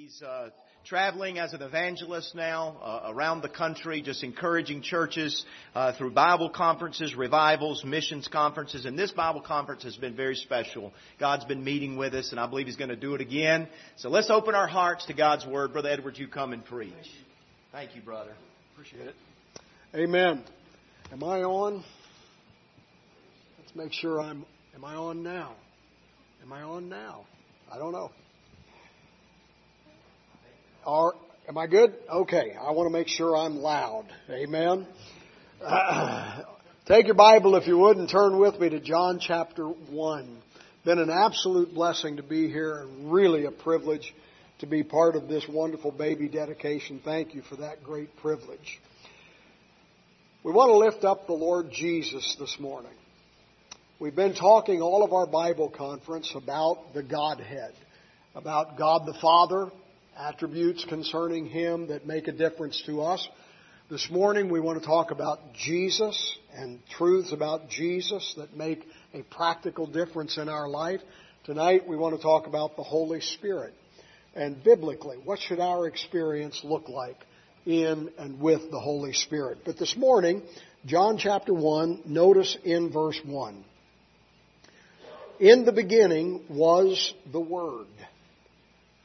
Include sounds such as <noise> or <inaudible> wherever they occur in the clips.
He's uh, traveling as an evangelist now uh, around the country, just encouraging churches uh, through Bible conferences, revivals, missions conferences. And this Bible conference has been very special. God's been meeting with us, and I believe He's going to do it again. So let's open our hearts to God's Word. Brother Edward, you come and preach. Thank you, brother. Appreciate it. Amen. Am I on? Let's make sure I'm. Am I on now? Am I on now? I don't know. Are, am I good? Okay. I want to make sure I'm loud. Amen. Uh, <clears throat> take your Bible, if you would, and turn with me to John chapter 1. Been an absolute blessing to be here and really a privilege to be part of this wonderful baby dedication. Thank you for that great privilege. We want to lift up the Lord Jesus this morning. We've been talking all of our Bible conference about the Godhead, about God the Father, attributes concerning Him that make a difference to us. This morning we want to talk about Jesus and truths about Jesus that make a practical difference in our life. Tonight we want to talk about the Holy Spirit. And biblically, what should our experience look like in and with the Holy Spirit? But this morning, John chapter 1, notice in verse 1. In the beginning was the Word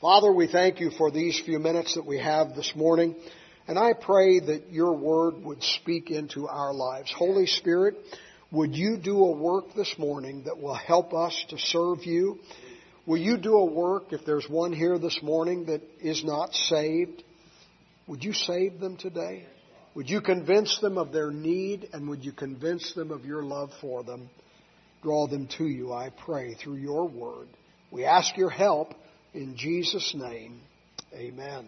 Father, we thank you for these few minutes that we have this morning. And I pray that your word would speak into our lives. Holy Spirit, would you do a work this morning that will help us to serve you? Will you do a work if there's one here this morning that is not saved? Would you save them today? Would you convince them of their need and would you convince them of your love for them? Draw them to you, I pray, through your word. We ask your help in Jesus' name, amen. amen.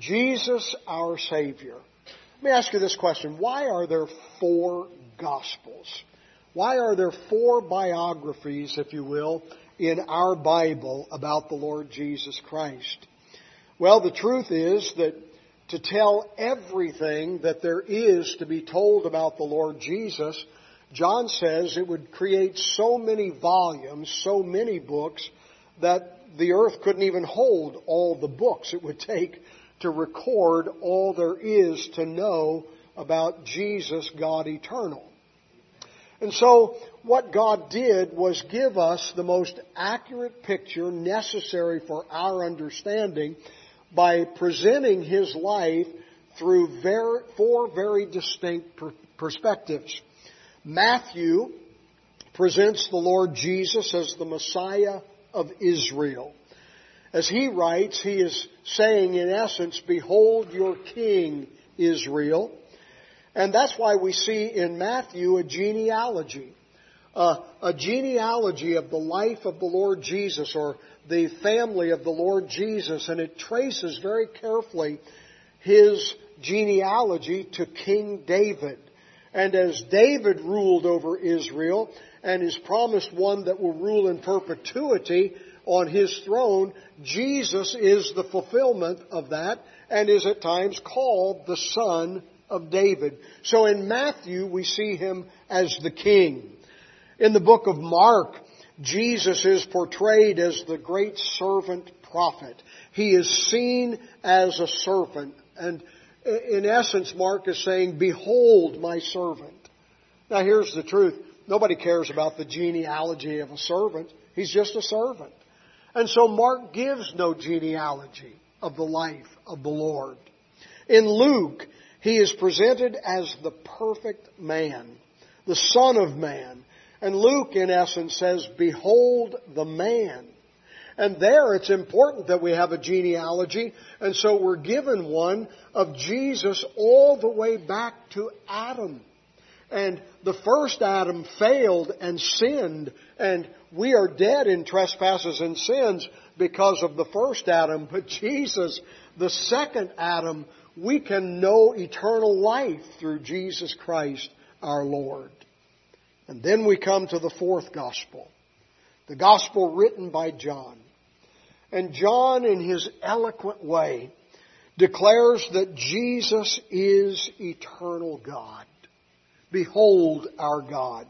Jesus, our Savior. Let me ask you this question. Why are there four Gospels? Why are there four biographies, if you will, in our Bible about the Lord Jesus Christ? Well, the truth is that to tell everything that there is to be told about the Lord Jesus, John says it would create so many volumes, so many books, that the earth couldn't even hold all the books it would take to record all there is to know about Jesus, God eternal. And so, what God did was give us the most accurate picture necessary for our understanding by presenting His life through four very distinct perspectives. Matthew presents the Lord Jesus as the Messiah of Israel. As he writes, he is saying in essence, behold your king, Israel. And that's why we see in Matthew a genealogy. Uh, a genealogy of the life of the Lord Jesus or the family of the Lord Jesus, and it traces very carefully his genealogy to King David. And as David ruled over Israel, and is promised one that will rule in perpetuity on his throne, Jesus is the fulfillment of that and is at times called the Son of David. So in Matthew, we see him as the King. In the book of Mark, Jesus is portrayed as the great servant prophet. He is seen as a servant. And in essence, Mark is saying, Behold my servant. Now here's the truth. Nobody cares about the genealogy of a servant. He's just a servant. And so Mark gives no genealogy of the life of the Lord. In Luke, he is presented as the perfect man, the Son of Man. And Luke, in essence, says, Behold the man. And there it's important that we have a genealogy, and so we're given one of Jesus all the way back to Adam. And the first Adam failed and sinned, and we are dead in trespasses and sins. because of the first Adam, but Jesus, the second Adam, we can know eternal life through Jesus Christ our Lord. And then we come to the fourth gospel, the gospel written by John. And John, in his eloquent way, declares that Jesus is eternal God. Behold our God.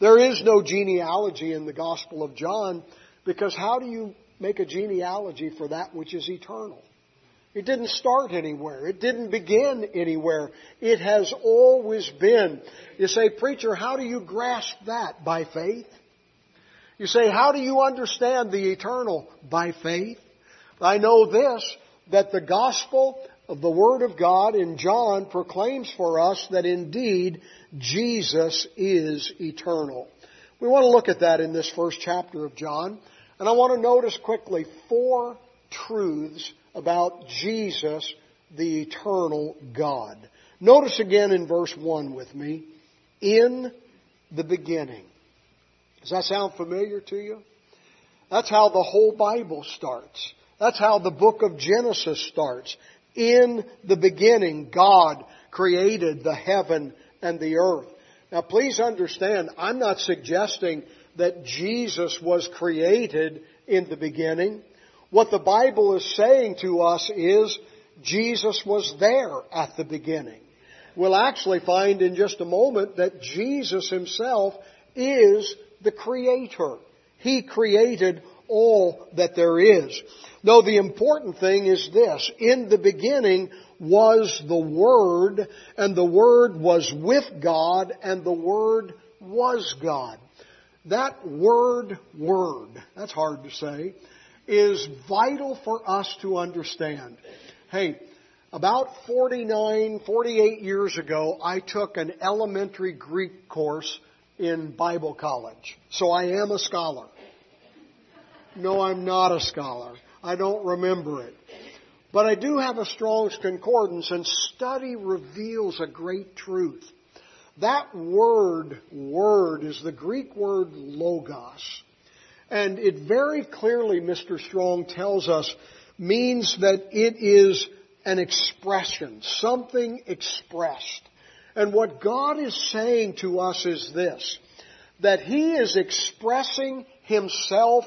There is no genealogy in the Gospel of John because how do you make a genealogy for that which is eternal? It didn't start anywhere. It didn't begin anywhere. It has always been. You say, preacher, how do you grasp that? By faith? You say, how do you understand the eternal? By faith. I know this, that the gospel the Word of God in John proclaims for us that indeed Jesus is eternal. We want to look at that in this first chapter of John. And I want to notice quickly four truths about Jesus, the eternal God. Notice again in verse 1 with me, in the beginning. Does that sound familiar to you? That's how the whole Bible starts. That's how the book of Genesis starts. In the beginning, God created the heaven and the earth. Now please understand, I'm not suggesting that Jesus was created in the beginning. What the Bible is saying to us is Jesus was there at the beginning. We'll actually find in just a moment that Jesus himself is the creator. He created all that there is. No, the important thing is this. In the beginning was the Word, and the Word was with God, and the Word was God. That word, word, that's hard to say, is vital for us to understand. Hey, about 49, 48 years ago, I took an elementary Greek course in Bible college. So I am a scholar. No, I'm not a scholar. I don't remember it. But I do have a Strong's Concordance, and study reveals a great truth. That word, word, is the Greek word logos. And it very clearly, Mr. Strong tells us, means that it is an expression, something expressed. And what God is saying to us is this, that He is expressing Himself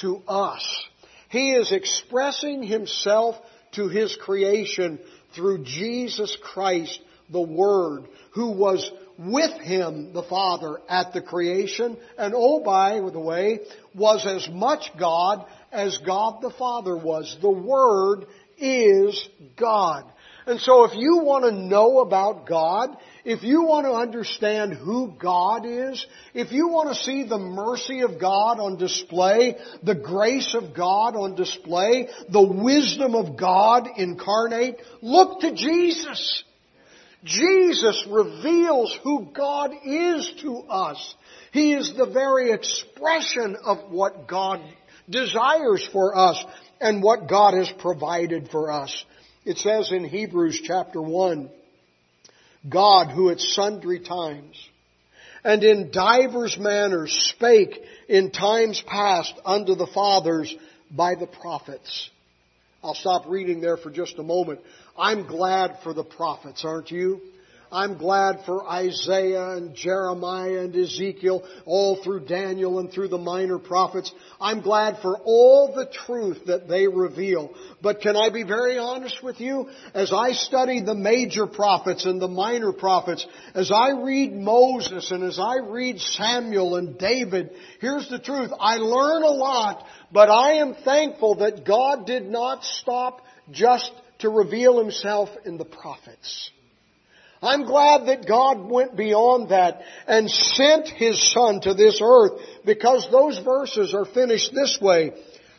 to us. He is expressing Himself to His creation through Jesus Christ, the Word, who was with Him, the Father, at the creation, and oh, by the way, was as much God as God the Father was. The Word is God. And so if you want to know about God, if you want to understand who God is, if you want to see the mercy of God on display, the grace of God on display, the wisdom of God incarnate, look to Jesus. Jesus reveals who God is to us. He is the very expression of what God desires for us and what God has provided for us. It says in Hebrews chapter 1, God who at sundry times and in divers manners spake in times past unto the fathers by the prophets. I'll stop reading there for just a moment. I'm glad for the prophets, aren't you? I'm glad for Isaiah and Jeremiah and Ezekiel, all through Daniel and through the minor prophets. I'm glad for all the truth that they reveal. But can I be very honest with you? As I study the major prophets and the minor prophets, as I read Moses and as I read Samuel and David, here's the truth. I learn a lot, but I am thankful that God did not stop just to reveal himself in the prophets. I'm glad that God went beyond that and sent His Son to this earth because those verses are finished this way.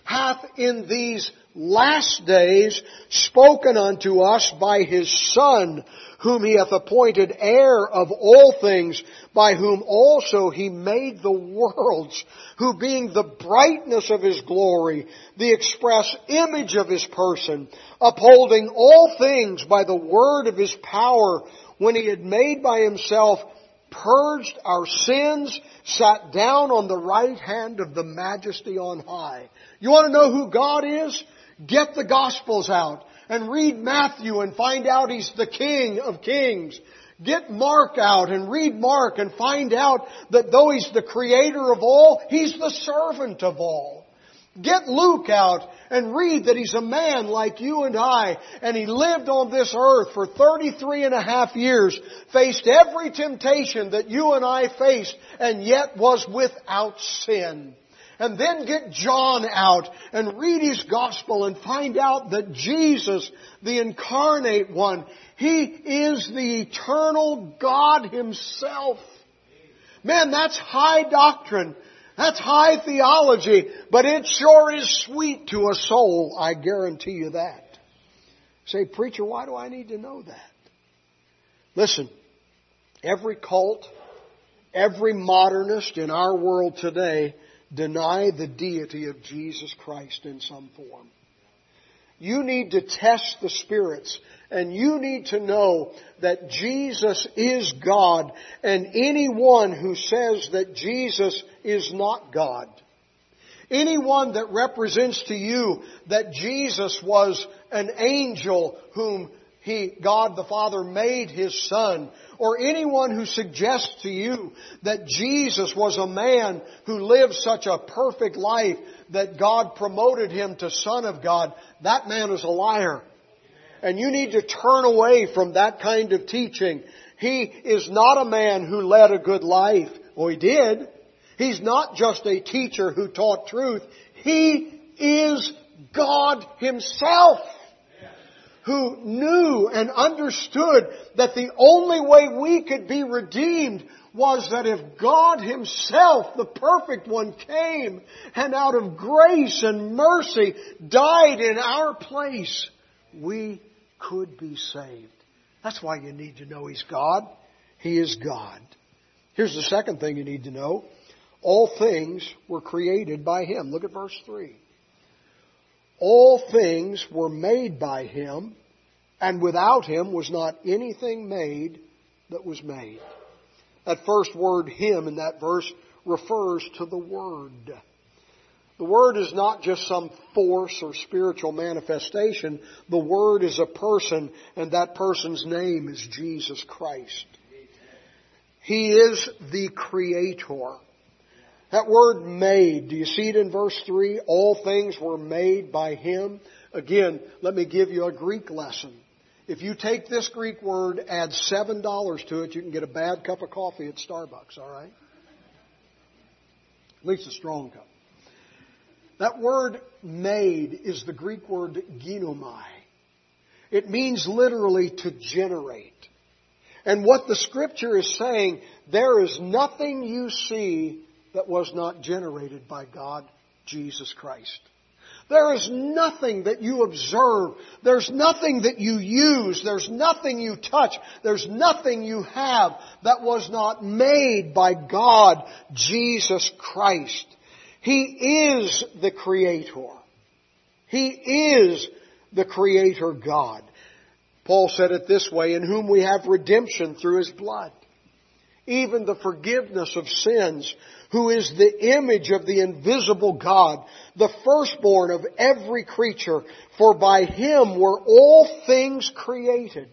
Hath in these last days spoken unto us by His Son, whom He hath appointed heir of all things, by whom also He made the worlds, who being the brightness of His glory, the express image of His person, upholding all things by the word of His power, when he had made by himself purged our sins, sat down on the right hand of the majesty on high. You want to know who God is? Get the Gospels out and read Matthew and find out He's the King of Kings. Get Mark out and read Mark and find out that though He's the creator of all, He's the servant of all. Get Luke out and read that he's a man like you and I, and he lived on this earth for 33 and a half years, faced every temptation that you and I faced, and yet was without sin. And then get John out and read his gospel and find out that Jesus, the incarnate one, he is the eternal God himself. Man, that's high doctrine. That's high theology, but it sure is sweet to a soul, I guarantee you that. Say, preacher, why do I need to know that? Listen, every cult, every modernist in our world today deny the deity of Jesus Christ in some form. You need to test the spirits and you need to know that Jesus is God and anyone who says that Jesus is not God, anyone that represents to you that Jesus was an angel whom he, God the Father made His Son, or anyone who suggests to you that Jesus was a man who lived such a perfect life that God promoted him to Son of God, that man is a liar. And you need to turn away from that kind of teaching. He is not a man who led a good life. Well, he did. He's not just a teacher who taught truth. He is God Himself who knew and understood that the only way we could be redeemed was that if God Himself, the perfect one, came and out of grace and mercy died in our place, we could be saved. That's why you need to know He's God. He is God. Here's the second thing you need to know. All things were created by Him. Look at verse 3. All things were made by Him, and without Him was not anything made that was made. That first word, Him, in that verse refers to the Word. The Word is not just some force or spiritual manifestation. The Word is a person, and that person's name is Jesus Christ. He is the Creator. That word made, do you see it in verse 3? All things were made by Him. Again, let me give you a Greek lesson. If you take this Greek word, add seven dollars to it, you can get a bad cup of coffee at Starbucks, alright? At least a strong cup. That word made is the Greek word ginomai. It means literally to generate. And what the scripture is saying, there is nothing you see that was not generated by God, Jesus Christ. There is nothing that you observe. There's nothing that you use. There's nothing you touch. There's nothing you have that was not made by God, Jesus Christ. He is the Creator. He is the Creator God. Paul said it this way, in whom we have redemption through His blood. Even the forgiveness of sins who is the image of the invisible God, the firstborn of every creature, for by him were all things created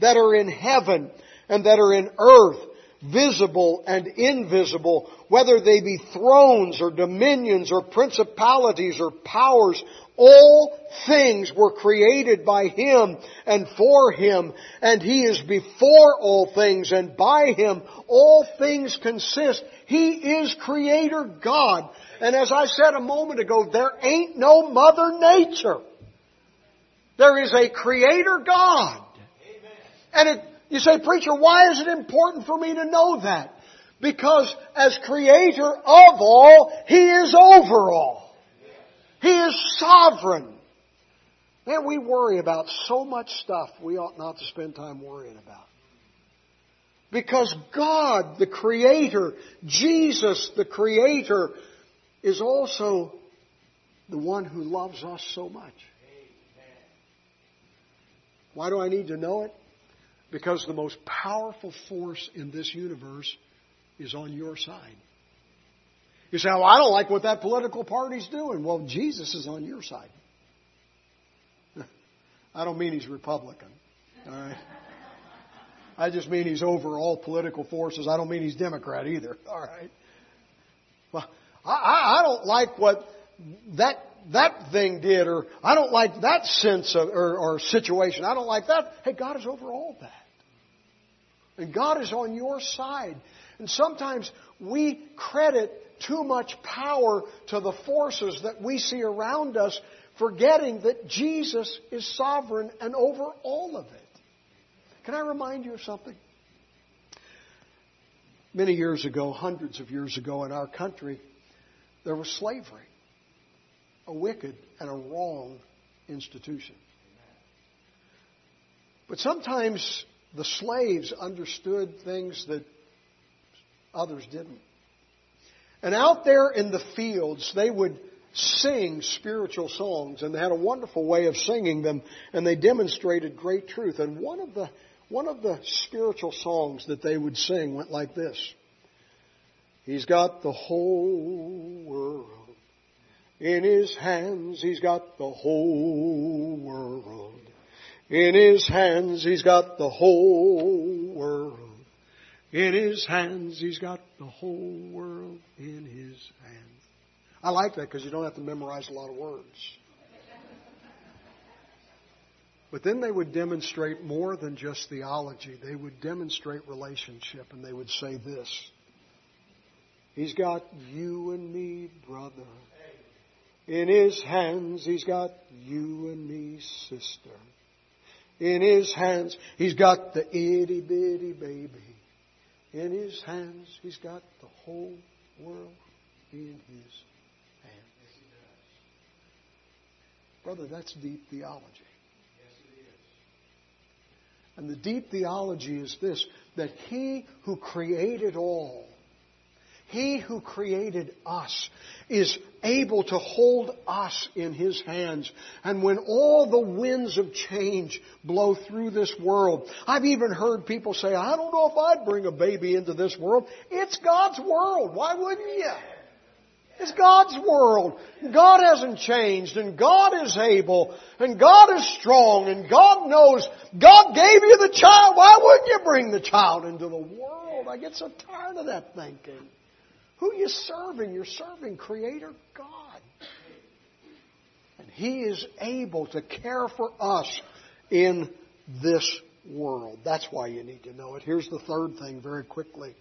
that are in heaven and that are in earth, visible and invisible, whether they be thrones or dominions or principalities or powers, all things were created by Him and for Him, and He is before all things, and by Him all things consist. He is Creator God. And as I said a moment ago, there ain't no Mother Nature. There is a Creator God. And it, you say, preacher, why is it important for me to know that? Because as Creator of all, He is over all. He is sovereign. Man, we worry about so much stuff we ought not to spend time worrying about. Because God, the Creator, Jesus, the Creator, is also the one who loves us so much. Why do I need to know it? Because the most powerful force in this universe is on your side. You say, well, I don't like what that political party's doing. Well, Jesus is on your side. <laughs> I don't mean he's Republican. All right. I just mean he's over all political forces. I don't mean he's Democrat either. <laughs> All right. Well, I, I don't like what that that thing did, or I don't like that sense of, or, or situation. I don't like that. Hey, God is over all that. And God is on your side. And sometimes we credit too much power to the forces that we see around us, forgetting that Jesus is sovereign and over all of it. Can I remind you of something? Many years ago, hundreds of years ago in our country, there was slavery, a wicked and a wrong institution. But sometimes the slaves understood things that others didn't. And out there in the fields, they would sing spiritual songs, and they had a wonderful way of singing them, and they demonstrated great truth. And one of the one of the spiritual songs that they would sing went like this. He's got the whole world in his hands. He's got the whole world in his hands. He's got the whole world in his hands. He's got the whole world in his hands. I like that because you don't have to memorize a lot of words. But then they would demonstrate more than just theology. They would demonstrate relationship and they would say this He's got you and me, brother. In his hands, he's got you and me, sister. In his hands, he's got the itty bitty baby. In his hands, he's got the whole world in his hands. Brother, that's deep theology. And the deep theology is this that He who created all, He who created us, is able to hold us in His hands. And when all the winds of change blow through this world, I've even heard people say, I don't know if I'd bring a baby into this world. It's God's world. Why wouldn't you? It's God's world. God hasn't changed and God is able and God is strong and God knows God gave you the child. Why wouldn't you bring the child into the world? I get so tired of that thinking. Who you serving? You're serving Creator God. And He is able to care for us in this world. That's why you need to know it. Here's the third thing very quickly.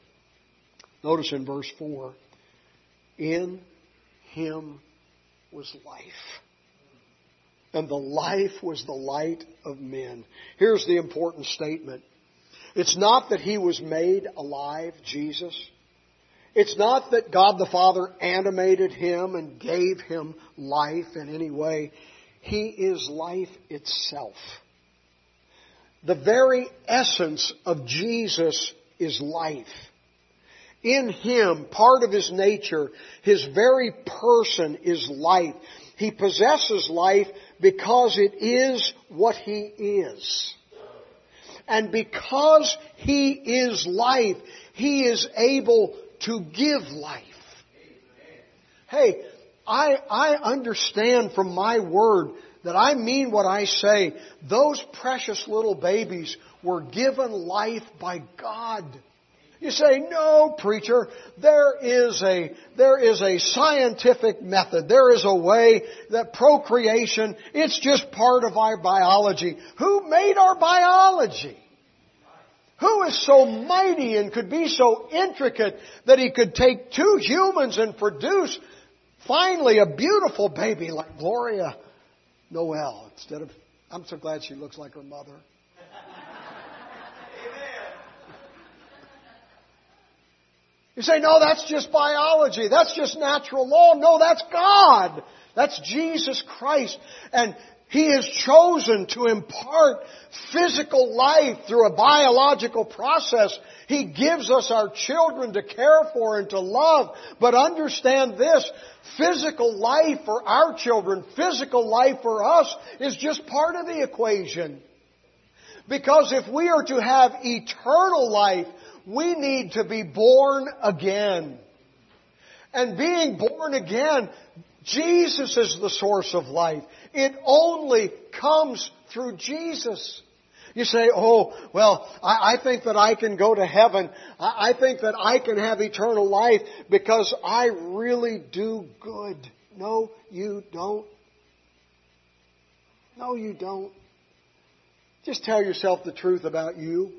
Notice in verse 4 in him was life. And the life was the light of men. Here's the important statement. It's not that he was made alive, Jesus. It's not that God the Father animated him and gave him life in any way. He is life itself. The very essence of Jesus is life in Him, part of His nature, His very person is life. He possesses life because it is what He is. And because He is life, He is able to give life. Hey, I, I understand from my word that I mean what I say. Those precious little babies were given life by God. You say, no, preacher, there is a, there is a scientific method. There is a way that procreation, it's just part of our biology. Who made our biology? Who is so mighty and could be so intricate that he could take two humans and produce finally a beautiful baby like Gloria Noel instead of, I'm so glad she looks like her mother. You say, no, that's just biology. That's just natural law. No, that's God. That's Jesus Christ. And He has chosen to impart physical life through a biological process. He gives us our children to care for and to love. But understand this, physical life for our children, physical life for us is just part of the equation. Because if we are to have eternal life, we need to be born again. And being born again, Jesus is the source of life. It only comes through Jesus. You say, oh, well, I, I, think that I can go to heaven. I, I think that I can have eternal life because I really do good. No, you don't. No, you don't. Just tell yourself the truth about you.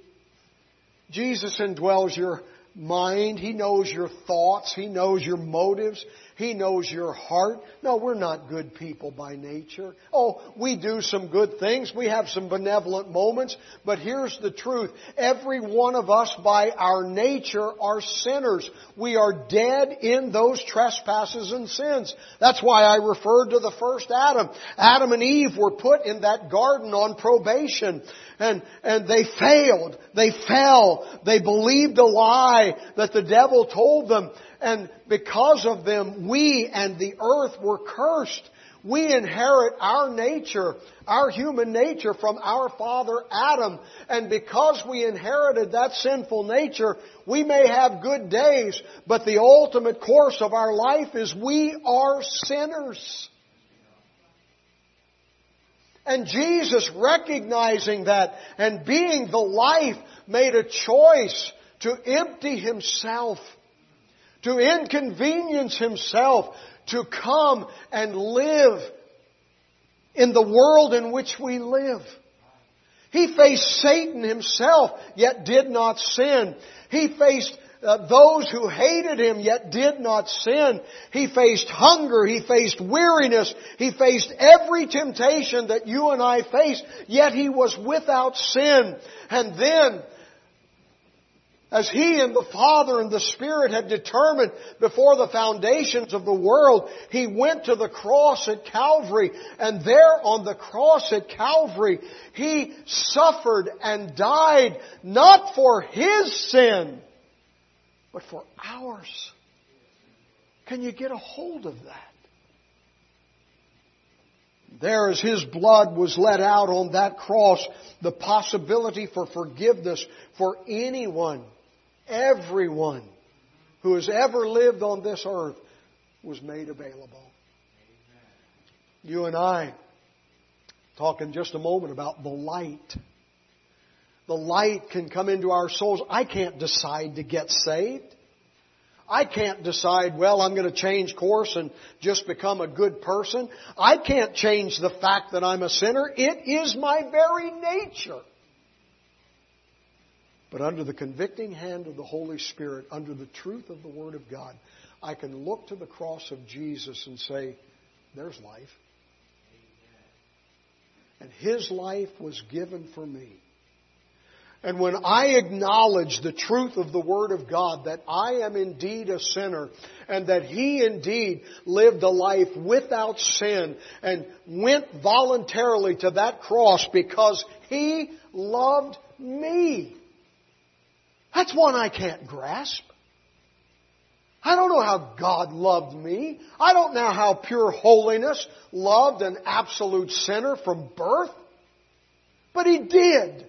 Jesus indwells your mind. He knows your thoughts. He knows your motives. He knows your heart. No, we're not good people by nature. Oh, we do some good things. We have some benevolent moments. But here's the truth. Every one of us by our nature are sinners. We are dead in those trespasses and sins. That's why I referred to the first Adam. Adam and Eve were put in that garden on probation and, and they failed. They fell. They believed a lie that the devil told them. And because of them, we and the earth were cursed. We inherit our nature, our human nature from our father Adam. And because we inherited that sinful nature, we may have good days, but the ultimate course of our life is we are sinners. And Jesus, recognizing that and being the life, made a choice to empty himself to inconvenience himself to come and live in the world in which we live. He faced Satan himself, yet did not sin. He faced uh, those who hated him, yet did not sin. He faced hunger. He faced weariness. He faced every temptation that you and I face, yet he was without sin. And then, as He and the Father and the Spirit had determined before the foundations of the world, He went to the cross at Calvary, and there on the cross at Calvary, He suffered and died not for His sin, but for ours. Can you get a hold of that? There, as His blood was let out on that cross, the possibility for forgiveness for anyone Everyone who has ever lived on this earth was made available. You and I, talk in just a moment about the light. The light can come into our souls. I can't decide to get saved. I can't decide, well, I'm going to change course and just become a good person. I can't change the fact that I'm a sinner. It is my very nature. But under the convicting hand of the Holy Spirit, under the truth of the Word of God, I can look to the cross of Jesus and say, there's life. And His life was given for me. And when I acknowledge the truth of the Word of God, that I am indeed a sinner, and that He indeed lived a life without sin, and went voluntarily to that cross because He loved me. That's one I can't grasp. I don't know how God loved me. I don't know how pure holiness loved an absolute sinner from birth. But He did.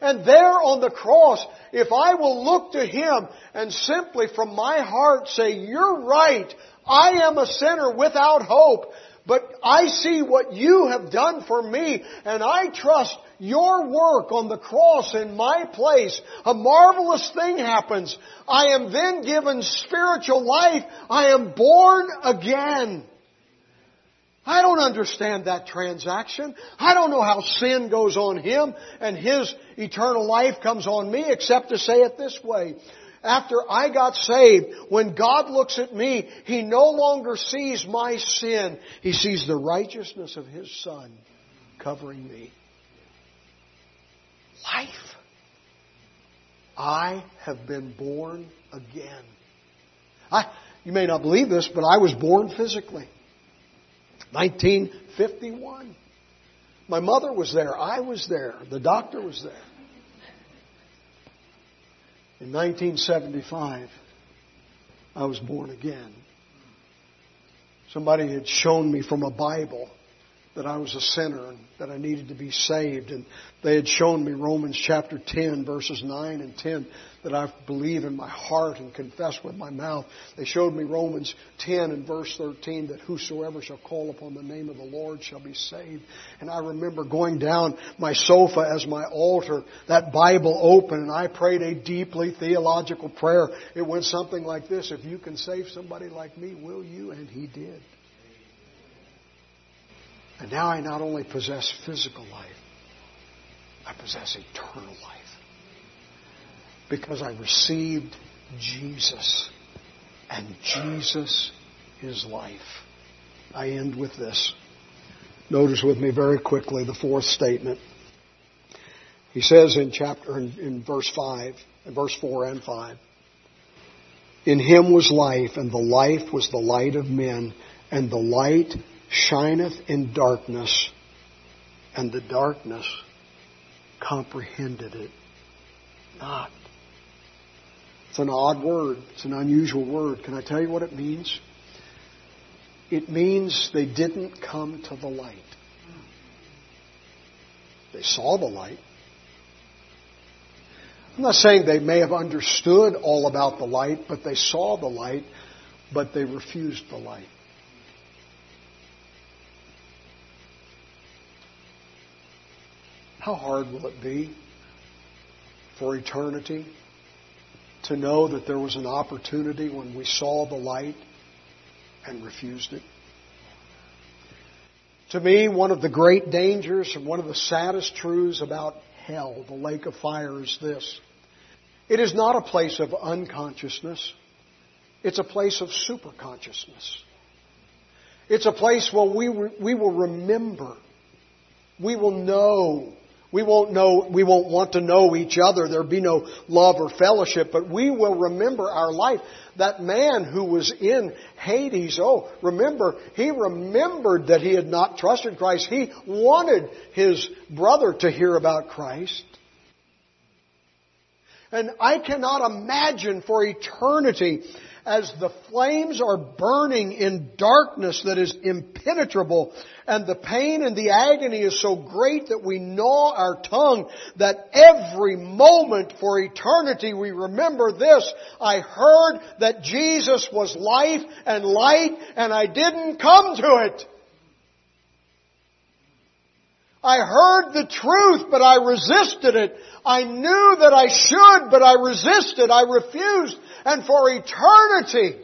And there on the cross, if I will look to Him and simply from my heart say, You're right, I am a sinner without hope, but I see what you have done for me, and I trust your work on the cross in my place, a marvelous thing happens. I am then given spiritual life. I am born again. I don't understand that transaction. I don't know how sin goes on him and his eternal life comes on me except to say it this way. After I got saved, when God looks at me, He no longer sees my sin. He sees the righteousness of His Son covering me life. I have been born again. I, you may not believe this, but I was born physically. 1951. My mother was there. I was there. The doctor was there. In 1975, I was born again. Somebody had shown me from a Bible that I was a sinner and that I needed to be saved. And they had shown me Romans chapter 10, verses 9 and 10, that I believe in my heart and confess with my mouth. They showed me Romans 10 and verse 13, that whosoever shall call upon the name of the Lord shall be saved. And I remember going down my sofa as my altar, that Bible open, and I prayed a deeply theological prayer. It went something like this If you can save somebody like me, will you? And he did. And now I not only possess physical life, I possess eternal life. Because I received Jesus. And Jesus is life. I end with this. Notice with me very quickly the fourth statement. He says in chapter in, in verse five, in verse four and five, in him was life, and the life was the light of men, and the light shineth in darkness, and the darkness comprehended it not. It's an odd word. It's an unusual word. Can I tell you what it means? It means they didn't come to the light. They saw the light. I'm not saying they may have understood all about the light, but they saw the light, but they refused the light. How hard will it be for eternity to know that there was an opportunity when we saw the light and refused it? To me, one of the great dangers and one of the saddest truths about hell, the lake of fire, is this. It is not a place of unconsciousness. It's a place of superconsciousness. It's a place where we, we will remember. We will know we won't know, we won't want to know each other. There'll be no love or fellowship, but we will remember our life. That man who was in Hades, oh, remember, he remembered that he had not trusted Christ. He wanted his brother to hear about Christ. And I cannot imagine for eternity as the flames are burning in darkness that is impenetrable and the pain and the agony is so great that we gnaw our tongue that every moment for eternity we remember this. I heard that Jesus was life and light and I didn't come to it. I heard the truth, but I resisted it. I knew that I should, but I resisted. I refused. And for eternity,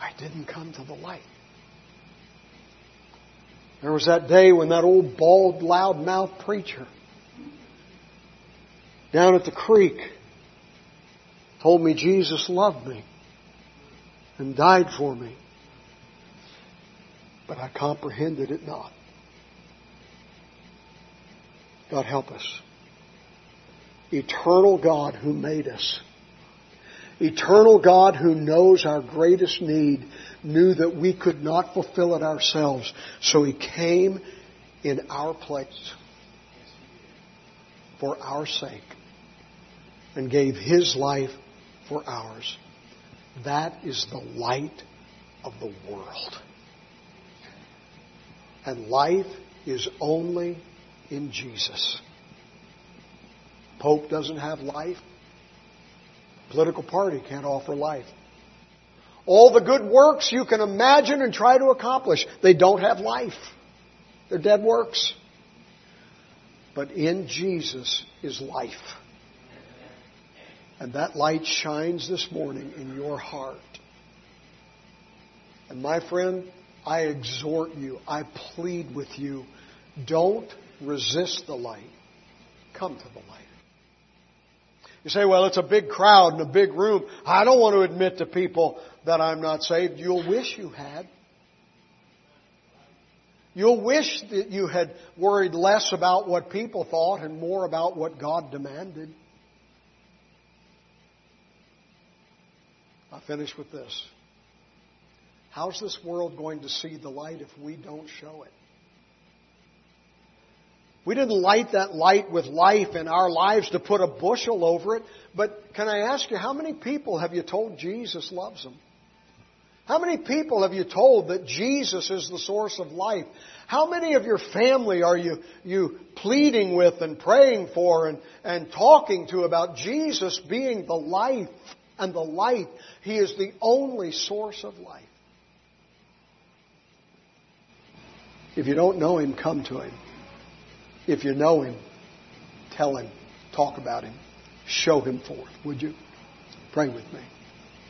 I didn't come to the light. There was that day when that old bald, loud-mouthed preacher down at the creek told me Jesus loved me and died for me. But I comprehended it not. God help us. Eternal God who made us. Eternal God who knows our greatest need knew that we could not fulfill it ourselves. So He came in our place for our sake and gave His life for ours. That is the light of the world. And life is only in Jesus. Pope doesn't have life. Political party can't offer life. All the good works you can imagine and try to accomplish, they don't have life. They're dead works. But in Jesus is life. And that light shines this morning in your heart. And my friend, I exhort you, I plead with you, don't resist the light. Come to the light. You say, well, it's a big crowd and a big room. I don't want to admit to people that I'm not saved. You'll wish you had. You'll wish that you had worried less about what people thought and more about what God demanded. I finish with this. How's this world going to see the light if we don't show it? We didn't light that light with life in our lives to put a bushel over it. But can I ask you, how many people have you told Jesus loves them? How many people have you told that Jesus is the source of life? How many of your family are you, you pleading with and praying for and, and talking to about Jesus being the life and the light? He is the only source of life. If you don't know Him, come to Him. If you know Him, tell Him, talk about Him, show Him forth, would you? Pray with me.